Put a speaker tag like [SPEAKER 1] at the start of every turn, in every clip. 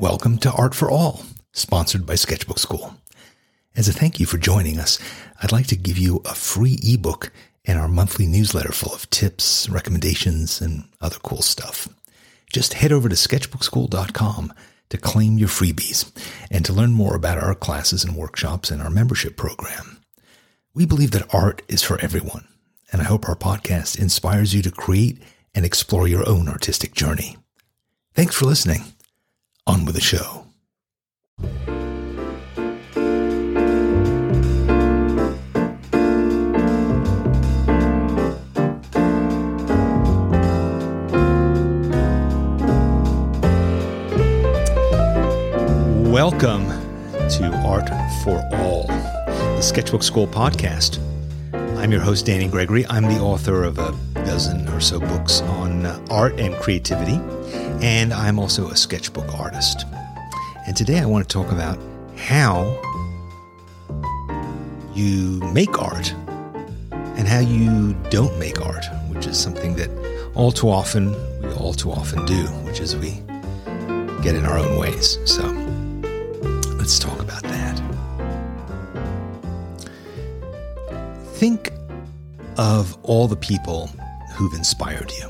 [SPEAKER 1] Welcome to Art for All, sponsored by Sketchbook Skool. As a thank you for joining us, I'd like to give you a free ebook and our monthly newsletter full of tips, recommendations, and other cool stuff. Just head over to sketchbookskool.com to claim your freebies and to learn more about our classes and workshops and our membership program. We believe that art is for everyone, and I hope our podcast inspires you to create and explore your own artistic journey. Thanks for listening. On with the show. Welcome to Art for All, the Sketchbook Skool podcast. I'm your host, Danny Gregory. I'm the author of a dozen or so books on art and creativity, and I'm also a sketchbook artist. And today I want to talk about how you make art and how you don't make art, which is something that all too often we all too often do, which is we get in our own ways. So let's talk about that. Think of all the people who've inspired you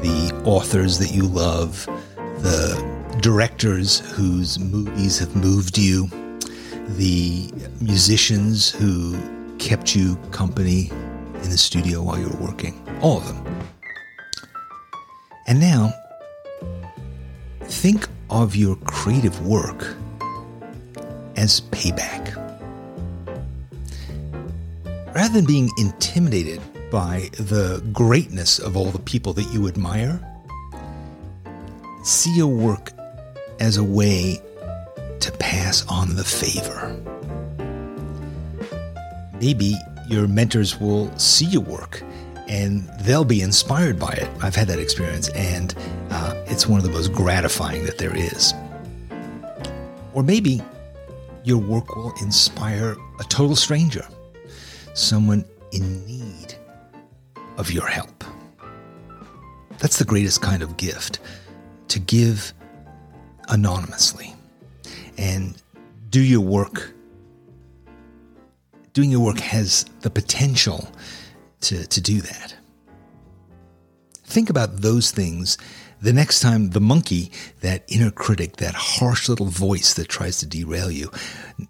[SPEAKER 1] the authors that you love, the directors whose movies have moved you, the musicians who kept you company in the studio while you were working. All of them. And now, think of your creative work as payback. Rather than being intimidated by the greatness of all the people that you admire, see your work as a way to pass on the favor. Maybe your mentors will see your work and they'll be inspired by it. I've had that experience, and uh, it's one of the most gratifying that there is. Or maybe your work will inspire a total stranger, someone in need of your help. That's the greatest kind of gift to give anonymously and do your work. Doing your work has the potential to, to do that. Think about those things the next time the monkey, that inner critic, that harsh little voice that tries to derail you,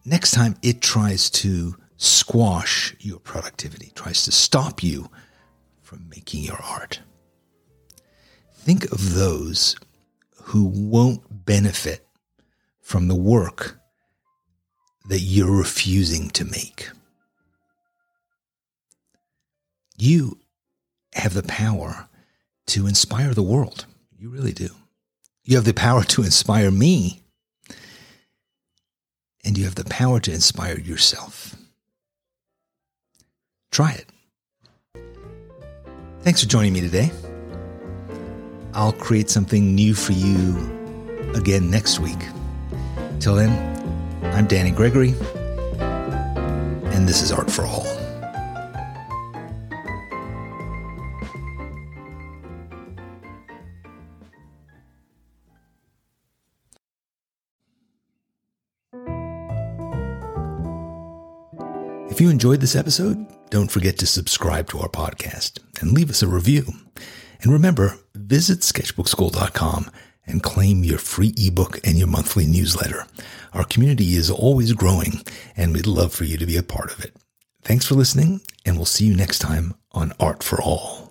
[SPEAKER 1] next time it tries to squash your productivity, tries to stop you from making your art. Think of those who won't benefit from the work that you're refusing to make. You have the power to inspire the world. You really do. You have the power to inspire me, and you have the power to inspire yourself. Try it. Thanks for joining me today. I'll create something new for you again next week. Till then, I'm Danny Gregory, and this is Art for All. If you enjoyed this episode, don't forget to subscribe to our podcast and leave us a review. And remember, visit sketchbookskool.com and claim your free ebook and your monthly newsletter. Our community is always growing, and we'd love for you to be a part of it. Thanks for listening, and we'll see you next time on Art for All.